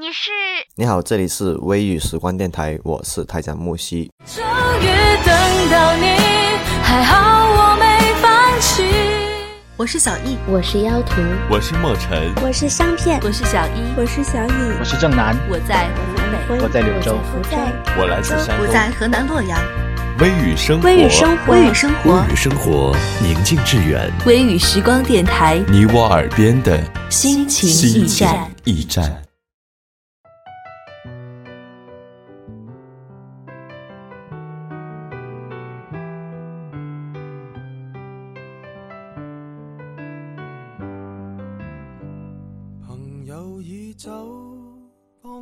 你是？你好，这里是微雨时光电台，我是台长木西。终于等到你，还好我没放弃。我是小易，我是妖图，我是墨尘，我是香片，我是小一，我是小雨，我是正南，我在湖北，我在柳州，我在我来自山东，我在河南洛阳。微雨生活，微雨生活，微雨生活，微雨生活，宁静致远。微雨时光电台，你我耳边的心情驿站，驿站。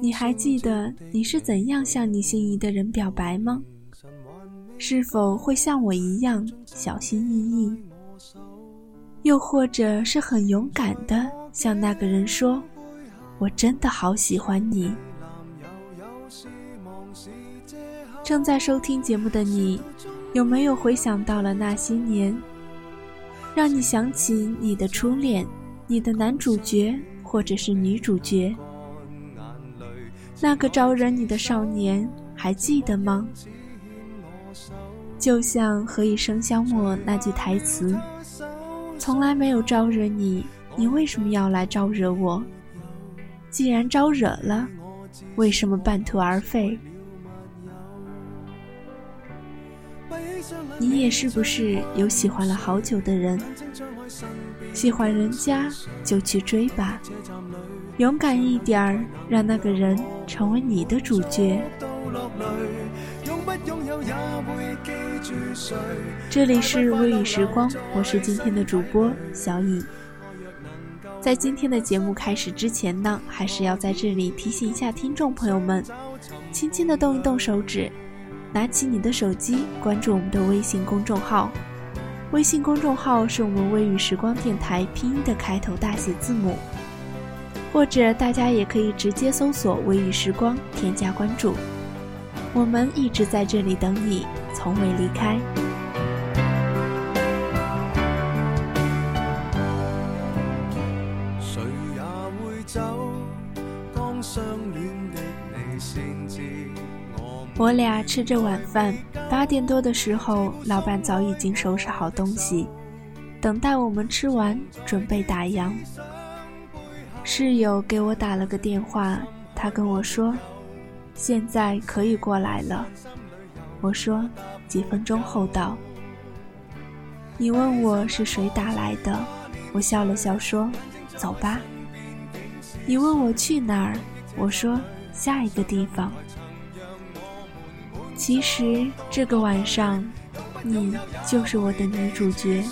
你还记得你是怎样向你心仪的人表白吗？是否会像我一样小心翼翼？又或者是很勇敢的向那个人说：“我真的好喜欢你。”正在收听节目的你，有没有回想到了那些年，让你想起你的初恋、你的男主角或者是女主角？那个招惹你的少年，还记得吗？就像《何以笙箫默》那句台词：“从来没有招惹你，你为什么要来招惹我？既然招惹了，为什么半途而废？”你也是不是有喜欢了好久的人？喜欢人家就去追吧，勇敢一点儿，让那个人成为你的主角。这里是微雨时光，我是今天的主播小乙。在今天的节目开始之前呢，还是要在这里提醒一下听众朋友们，轻轻的动一动手指，拿起你的手机，关注我们的微信公众号。微信公众号是我们微雨时光电台拼音的开头大写字母，或者大家也可以直接搜索“微雨时光”添加关注。我们一直在这里等你，从未离开。我俩吃着晚饭，八点多的时候，老板早已经收拾好东西，等待我们吃完，准备打烊。室友给我打了个电话，他跟我说。现在可以过来了，我说几分钟后到。你问我是谁打来的，我笑了笑说：“走吧。”你问我去哪儿，我说下一个地方。其实这个晚上，你就是我的女主角。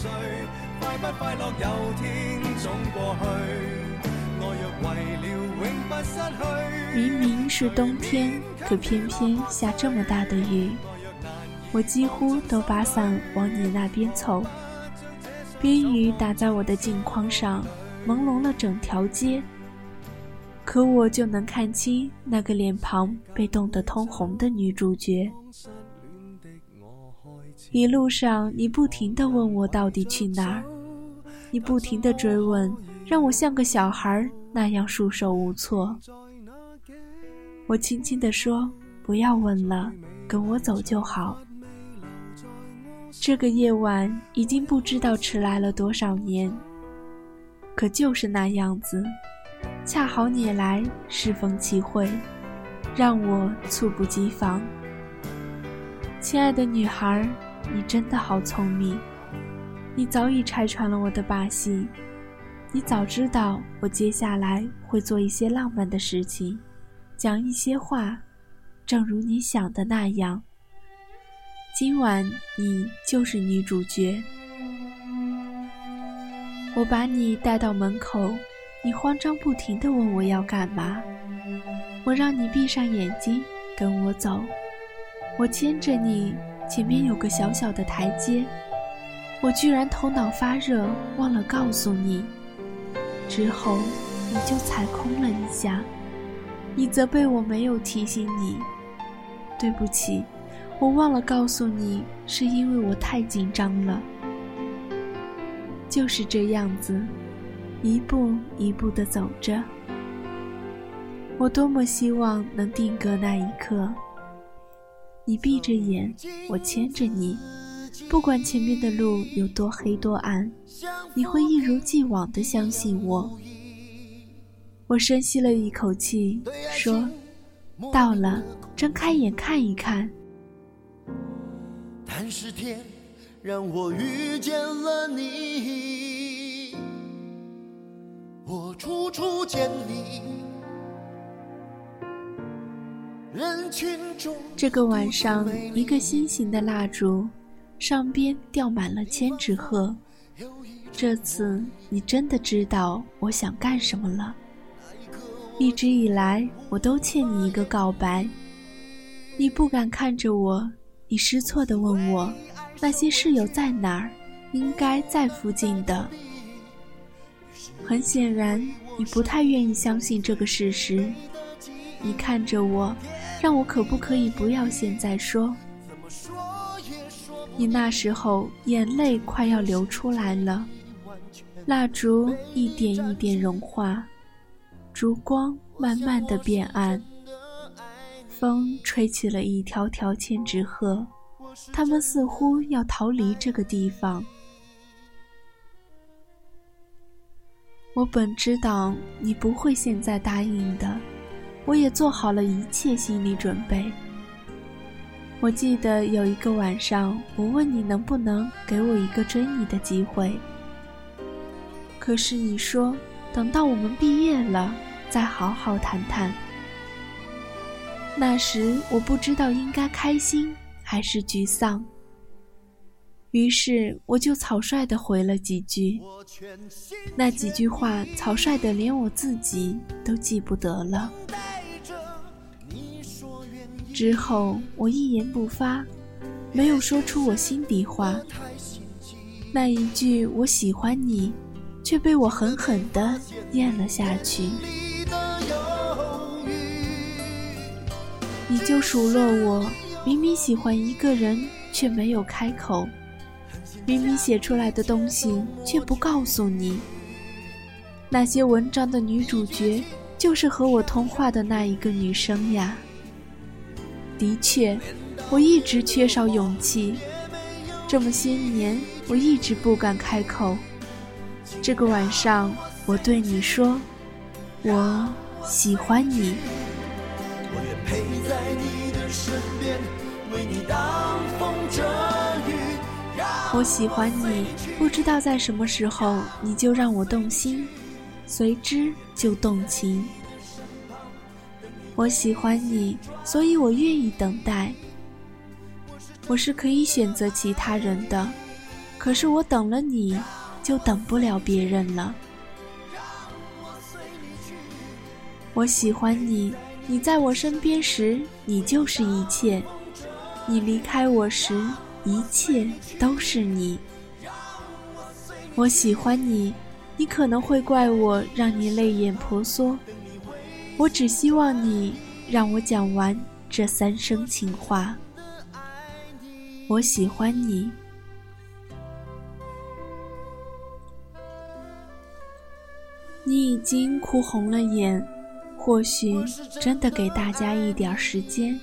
明明是冬天，可偏偏下这么大的雨，我几乎都把伞往你那边凑。冰雨打在我的镜框上，朦胧了整条街。可我就能看清那个脸庞被冻得通红的女主角。一路上，你不停地问我到底去哪儿，你不停地追问，让我像个小孩那样束手无措。我轻轻地说：“不要问了，跟我走就好。”这个夜晚已经不知道迟来了多少年，可就是那样子，恰好你来，适逢其会，让我猝不及防。亲爱的女孩，你真的好聪明，你早已拆穿了我的把戏，你早知道我接下来会做一些浪漫的事情。讲一些话，正如你想的那样。今晚你就是女主角。我把你带到门口，你慌张不停地问我要干嘛。我让你闭上眼睛，跟我走。我牵着你，前面有个小小的台阶。我居然头脑发热，忘了告诉你。之后你就踩空了一下。你责备我没有提醒你，对不起，我忘了告诉你，是因为我太紧张了。就是这样子，一步一步的走着。我多么希望能定格那一刻。你闭着眼，我牵着你，不管前面的路有多黑多暗，你会一如既往地相信我。我深吸了一口气，说：“到了，睁开眼看一看。”但是天让我遇见了你，我处处见你。这个晚上，一个心形的蜡烛，上边吊满了千纸鹤。这次，你真的知道我想干什么了。一直以来，我都欠你一个告白。你不敢看着我，你失措地问我：“那些室友在哪儿？应该在附近的。”很显然，你不太愿意相信这个事实。你看着我，让我可不可以不要现在说？你那时候眼泪快要流出来了，蜡烛一点一点融化。烛光慢慢的变暗，风吹起了一条条千纸鹤，它们似乎要逃离这个地方。我本知道你不会现在答应的，我也做好了一切心理准备。我记得有一个晚上，我问你能不能给我一个追你的机会，可是你说等到我们毕业了。再好好谈谈。那时我不知道应该开心还是沮丧，于是我就草率地回了几句。那几句话草率的连我自己都记不得了。之后我一言不发，没有说出我心底话。那一句“我喜欢你”，却被我狠狠地咽了下去。你就数落我，明明喜欢一个人却没有开口，明明写出来的东西却不告诉你。那些文章的女主角就是和我通话的那一个女生呀。的确，我一直缺少勇气，这么些年我一直不敢开口。这个晚上，我对你说，我喜欢你。陪在你的身边，为你挡风遮雨。我喜欢你，不知道在什么时候你就让我动心，随之就动情。我喜欢你，所以我愿意等待。我是可以选择其他人的，可是我等了你，就等不了别人了。我喜欢你。你在我身边时，你就是一切；你离开我时，一切都是你。我喜欢你，你可能会怪我让你泪眼婆娑。我只希望你让我讲完这三生情话。我喜欢你，你已经哭红了眼。或许真的给大家一点时间。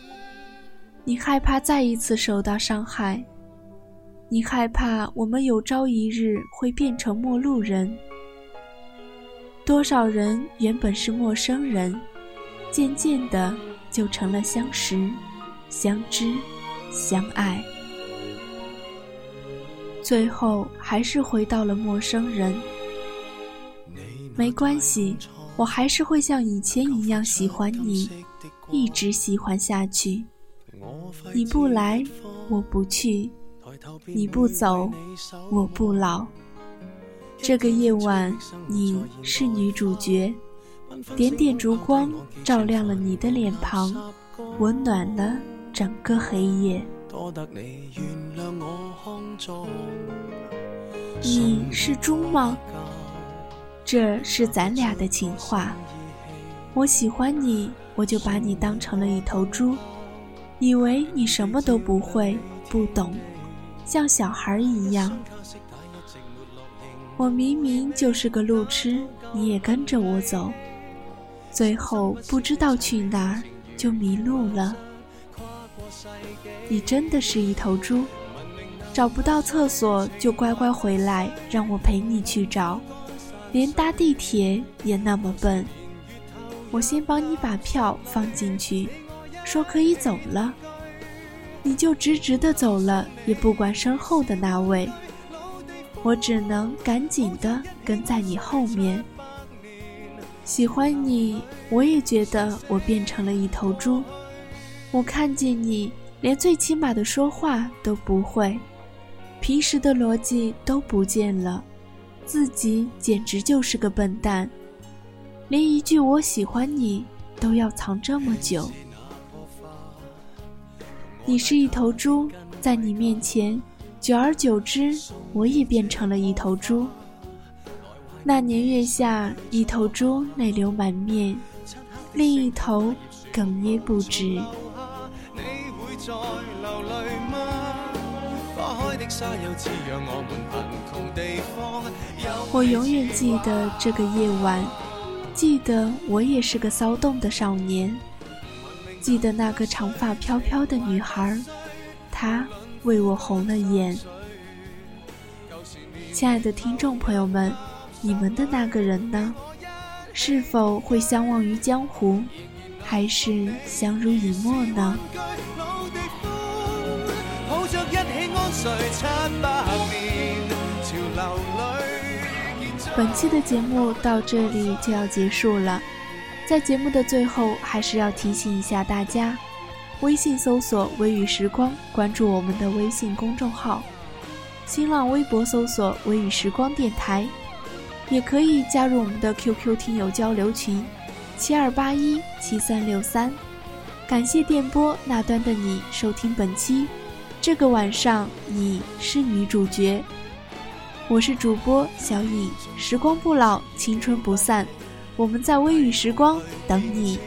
你害怕再一次受到伤害，你害怕我们有朝一日会变成陌路人。多少人原本是陌生人，渐渐的就成了相识、相知、相爱，最后还是回到了陌生人。没关系。我还是会像以前一样喜欢你，一直喜欢下去。你不来，我不去；你不走，我不老。这个夜晚，你是女主角，点点烛光照亮了你的脸庞，温暖了整个黑夜。你是猪吗？这是咱俩的情话。我喜欢你，我就把你当成了一头猪，以为你什么都不会、不懂，像小孩一样。我明明就是个路痴，你也跟着我走。最后不知道去哪儿就迷路了。你真的是一头猪，找不到厕所就乖乖回来，让我陪你去找。连搭地铁也那么笨。我先帮你把票放进去，说可以走了，你就直直的走了，也不管身后的那位。我只能赶紧的跟在你后面。喜欢你，我也觉得我变成了一头猪。我看见你，连最起码的说话都不会，平时的逻辑都不见了，自己简直就是个笨蛋。连一句“我喜欢你”都要藏这么久。你是一头猪，在你面前，久而久之，我也变成了一头猪。那年月下，一头猪泪流满面，另一头哽咽不止。我永远记得这个夜晚。记得我也是个骚动的少年，记得那个长发飘飘的女孩，她为我红了眼。亲爱的听众朋友们，你们的那个人呢？是否会相忘于江湖，还是相濡以沫呢？本期的节目到这里就要结束了，在节目的最后，还是要提醒一下大家：微信搜索“微雨时光”，关注我们的微信公众号；新浪微博搜索“微雨时光电台”，也可以加入我们的 QQ 听友交流群：七二八一七三六三。感谢电波那端的你收听本期，这个晚上你是女主角。我是主播小颖，时光不老，青春不散，我们在微雨时光等你。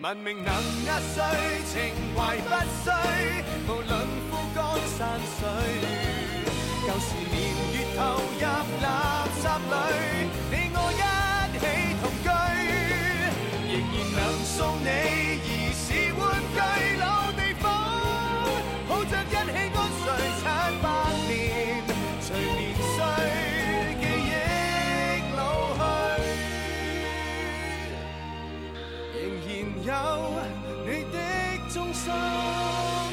文明能压碎，情怀不衰，无论枯干山水，旧时年月投入垃有你的忠心。